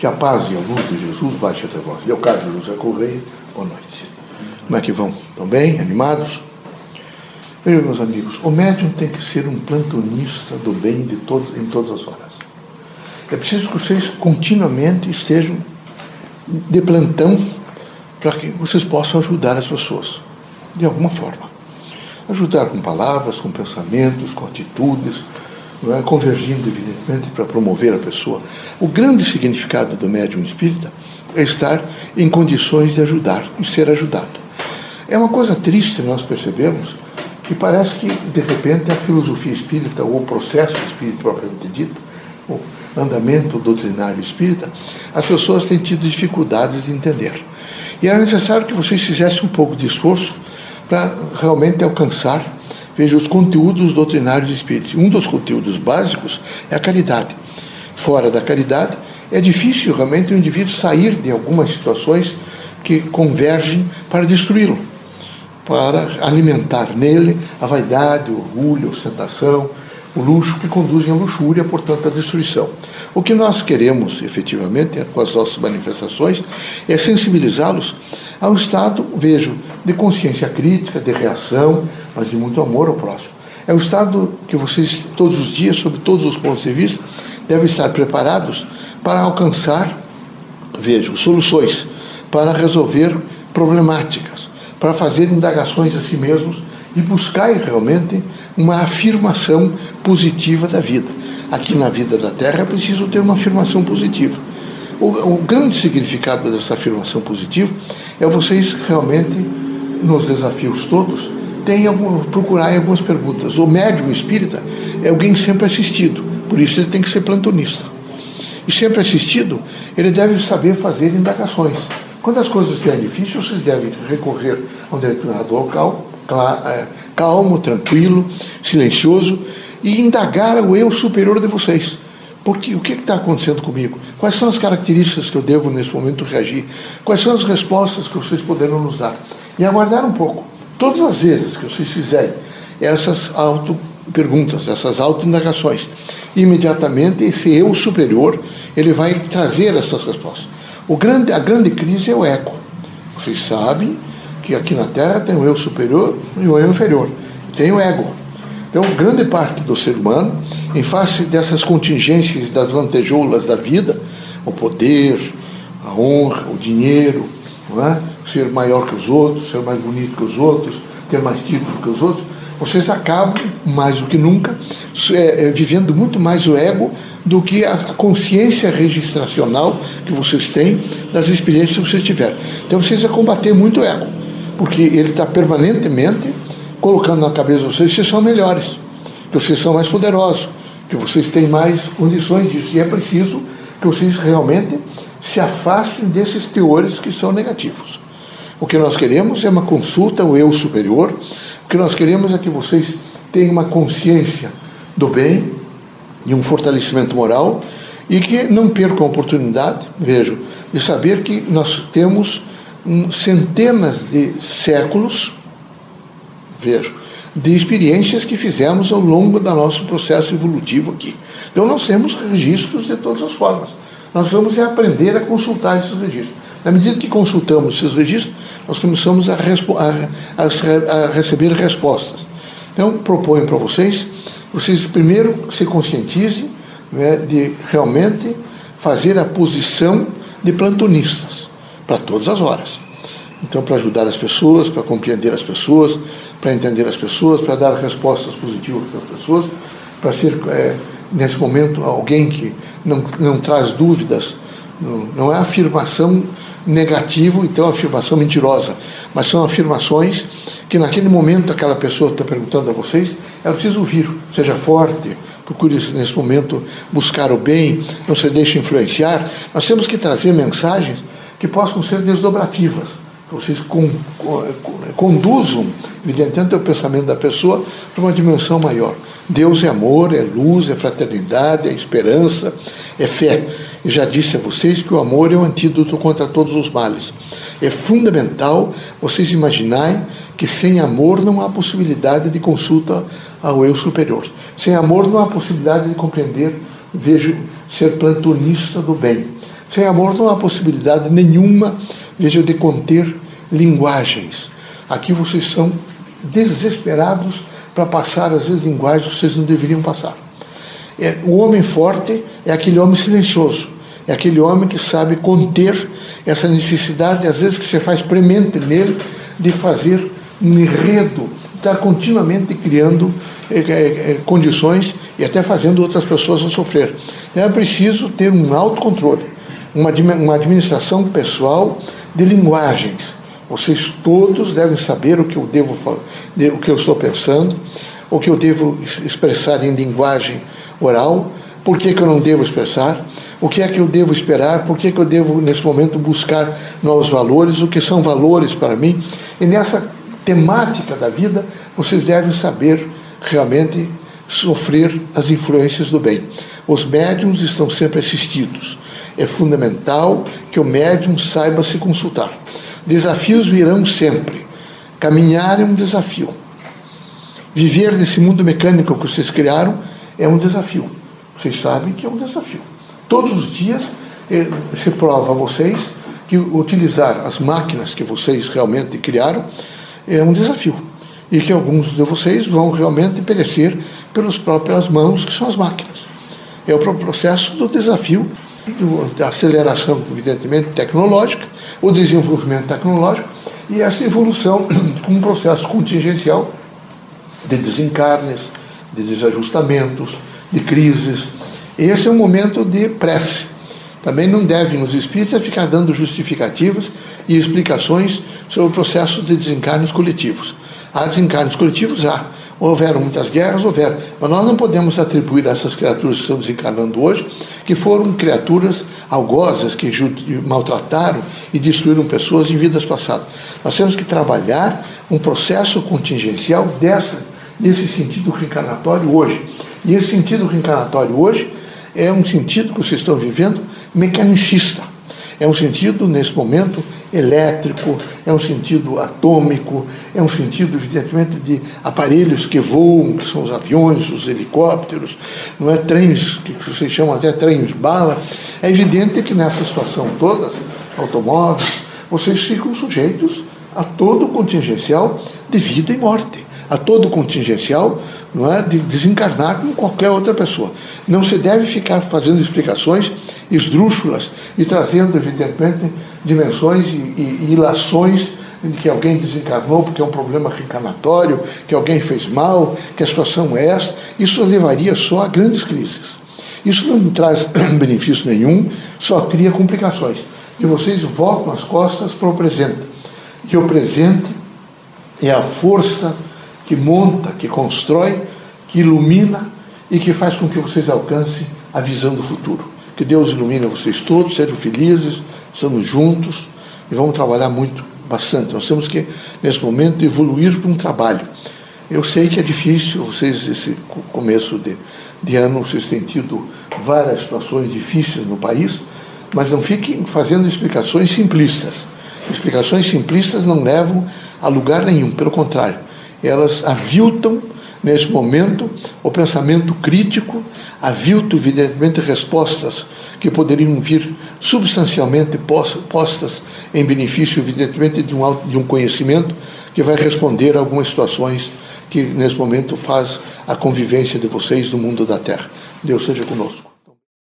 Que a paz e a luz de Jesus baixe até vós. Leocádio José Correia, boa noite. Como é que vão? Estão bem? Animados? Vejam, meus amigos, o médium tem que ser um plantonista do bem de todos, em todas as horas. É preciso que vocês continuamente estejam de plantão para que vocês possam ajudar as pessoas, de alguma forma. Ajudar com palavras, com pensamentos, com atitudes, é? convergindo, evidentemente, para promover a pessoa. O grande significado do médium espírita é estar em condições de ajudar e ser ajudado. É uma coisa triste nós percebemos que parece que, de repente, a filosofia espírita, ou o processo espírita propriamente dito, o andamento doutrinário espírita, as pessoas têm tido dificuldades de entender. E era necessário que vocês fizessem um pouco de esforço para realmente alcançar Veja, os conteúdos doutrinários espíritas. Um dos conteúdos básicos é a caridade. Fora da caridade, é difícil realmente o indivíduo sair de algumas situações que convergem para destruí-lo, para alimentar nele a vaidade, o orgulho, a ostentação, o luxo que conduzem à luxúria, portanto, à destruição. O que nós queremos, efetivamente, com as nossas manifestações, é sensibilizá-los ao estado, vejo, de consciência crítica, de reação, mas de muito amor ao próximo. É o estado que vocês, todos os dias, sob todos os pontos de vista, devem estar preparados para alcançar, vejo, soluções, para resolver problemáticas, para fazer indagações a si mesmos e buscar realmente uma afirmação positiva da vida. Aqui na vida da Terra é preciso ter uma afirmação positiva. O, o grande significado dessa afirmação positiva é vocês realmente, nos desafios todos, tenham, procurar algumas perguntas. O médium espírita é alguém sempre assistido, por isso ele tem que ser plantonista. E sempre assistido, ele deve saber fazer indagações. Quando as coisas estiverem difíceis, vocês devem recorrer a um determinado local, é, calmo, tranquilo, silencioso, e indagar o eu superior de vocês. Porque o que está acontecendo comigo? Quais são as características que eu devo nesse momento reagir? Quais são as respostas que vocês poderão nos dar? E aguardar um pouco. Todas as vezes que vocês fizerem essas auto-perguntas, essas auto-indagações, imediatamente esse eu superior, ele vai trazer essas respostas. O grande, a grande crise é o ego. Vocês sabem que aqui na Terra tem o eu superior e o eu inferior. Tem o ego. Então, grande parte do ser humano, em face dessas contingências das lantejoulas da vida, o poder, a honra, o dinheiro, é? ser maior que os outros, ser mais bonito que os outros, ter mais título que os outros, vocês acabam, mais do que nunca, é, é, vivendo muito mais o ego do que a consciência registracional que vocês têm das experiências que vocês tiveram. Então, vocês vão combater muito o ego, porque ele está permanentemente colocando na cabeça de vocês que vocês são melhores, que vocês são mais poderosos, que vocês têm mais condições disso. E é preciso que vocês realmente se afastem desses teores que são negativos. O que nós queremos é uma consulta ao eu superior, o que nós queremos é que vocês tenham uma consciência do bem e um fortalecimento moral e que não percam a oportunidade, vejo, de saber que nós temos centenas de séculos vejo, de experiências que fizemos ao longo do nosso processo evolutivo aqui. Então nós temos registros de todas as formas. Nós vamos aprender a consultar esses registros. Na medida que consultamos esses registros, nós começamos a, a, a, a receber respostas. Então, proponho para vocês, vocês primeiro se conscientizem né, de realmente fazer a posição de plantonistas para todas as horas. Então, para ajudar as pessoas, para compreender as pessoas, para entender as pessoas, para dar respostas positivas para as pessoas, para ser, é, nesse momento, alguém que não, não traz dúvidas, não, não é afirmação negativa, então é afirmação mentirosa, mas são afirmações que naquele momento aquela pessoa está perguntando a vocês, ela precisa ouvir, seja forte, procure nesse momento buscar o bem, não se deixe influenciar. Nós temos que trazer mensagens que possam ser desdobrativas vocês conduzam, evidentemente, o pensamento da pessoa para uma dimensão maior. Deus é amor, é luz, é fraternidade, é esperança, é fé. Eu já disse a vocês que o amor é o antídoto contra todos os males. É fundamental vocês imaginarem que sem amor não há possibilidade de consulta ao eu superior. Sem amor não há possibilidade de compreender, vejo, ser plantonista do bem Sem amor não há possibilidade nenhuma, veja, de conter linguagens. Aqui vocês são desesperados para passar, às vezes, linguagens que vocês não deveriam passar. É, o homem forte é aquele homem silencioso, é aquele homem que sabe conter essa necessidade, às vezes, que você faz premente nele, de fazer um enredo, estar continuamente criando é, é, condições e até fazendo outras pessoas sofrer. É preciso ter um autocontrole, uma, uma administração pessoal de linguagens. Vocês todos devem saber o que eu devo o que eu estou pensando, o que eu devo expressar em linguagem oral, por que, que eu não devo expressar, o que é que eu devo esperar, por que, que eu devo, nesse momento, buscar novos valores, o que são valores para mim. E nessa temática da vida, vocês devem saber realmente sofrer as influências do bem. Os médiums estão sempre assistidos. É fundamental que o médium saiba se consultar. Desafios virão sempre. Caminhar é um desafio. Viver nesse mundo mecânico que vocês criaram é um desafio. Vocês sabem que é um desafio. Todos os dias eh, se prova a vocês que utilizar as máquinas que vocês realmente criaram é um desafio. E que alguns de vocês vão realmente perecer pelas próprias mãos, que são as máquinas. É o processo do desafio aceleração, evidentemente, tecnológica, o desenvolvimento tecnológico e essa evolução como um processo contingencial de desencarnes, de desajustamentos, de crises. Esse é um momento de prece. Também não devem os espíritas ficar dando justificativas e explicações sobre o processo de desencarnes coletivos. Há desencarnes coletivos? Há. Houveram muitas guerras, houveram. Mas nós não podemos atribuir a essas criaturas que estão desencarnando hoje que foram criaturas algozes que maltrataram e destruíram pessoas em vidas passadas. Nós temos que trabalhar um processo contingencial dessa, nesse sentido reencarnatório hoje. E esse sentido reencarnatório hoje é um sentido que vocês estão vivendo mecanicista. É um sentido, nesse momento, elétrico, é um sentido atômico, é um sentido, evidentemente, de aparelhos que voam, que são os aviões, os helicópteros, não é trens, que vocês chamam até trens bala. É evidente que nessa situação toda, automóveis, vocês ficam sujeitos a todo contingencial de vida e morte, a todo contingencial não é, de desencarnar como qualquer outra pessoa. Não se deve ficar fazendo explicações esdrúxulas e trazendo, evidentemente, dimensões e, ilações de que alguém desencarnou porque é um problema reencarnatório, que alguém fez mal, que a situação é esta. Isso levaria só a grandes crises. Isso não traz benefício nenhum, só cria complicações. E vocês voltam as costas para o presente. E o presente é a força que monta, que constrói, que ilumina e que faz com que vocês alcancem a visão do futuro. Que Deus ilumine vocês todos, sejam felizes, estamos juntos e vamos trabalhar muito, bastante. Nós temos que, nesse momento, evoluir para um trabalho. Eu sei que é difícil, vocês, esse começo de, de ano, vocês têm tido várias situações difíceis no país, mas não fiquem fazendo explicações simplistas. Explicações simplistas não levam a lugar nenhum, pelo contrário elas aviltam nesse momento o pensamento crítico, aviltam evidentemente respostas que poderiam vir substancialmente postas em benefício evidentemente de um, de um conhecimento que vai responder a algumas situações que nesse momento faz a convivência de vocês no mundo da Terra. Deus seja conosco.